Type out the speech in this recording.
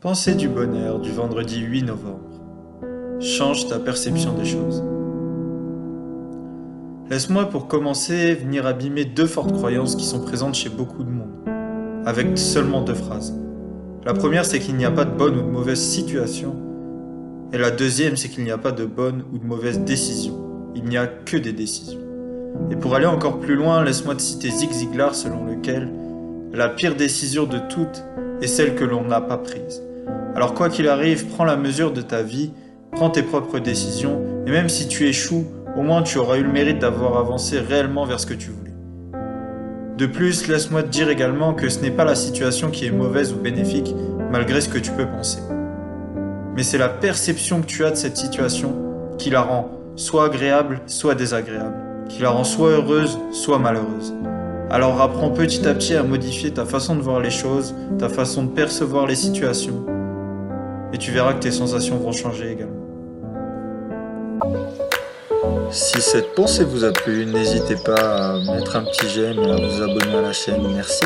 Pensée du bonheur du vendredi 8 novembre. Change ta perception des choses. Laisse-moi pour commencer venir abîmer deux fortes croyances qui sont présentes chez beaucoup de monde, avec seulement deux phrases. La première, c'est qu'il n'y a pas de bonne ou de mauvaise situation, et la deuxième, c'est qu'il n'y a pas de bonne ou de mauvaise décision. Il n'y a que des décisions. Et pour aller encore plus loin, laisse-moi te citer Zig Ziglar selon lequel la pire décision de toutes est celle que l'on n'a pas prise. Alors quoi qu'il arrive, prends la mesure de ta vie, prends tes propres décisions, et même si tu échoues, au moins tu auras eu le mérite d'avoir avancé réellement vers ce que tu voulais. De plus, laisse-moi te dire également que ce n'est pas la situation qui est mauvaise ou bénéfique, malgré ce que tu peux penser. Mais c'est la perception que tu as de cette situation qui la rend soit agréable, soit désagréable, qui la rend soit heureuse, soit malheureuse. Alors apprends petit à petit à modifier ta façon de voir les choses, ta façon de percevoir les situations, et tu verras que tes sensations vont changer également. Si cette pensée vous a plu, n'hésitez pas à mettre un petit j'aime et à vous abonner à la chaîne. Merci.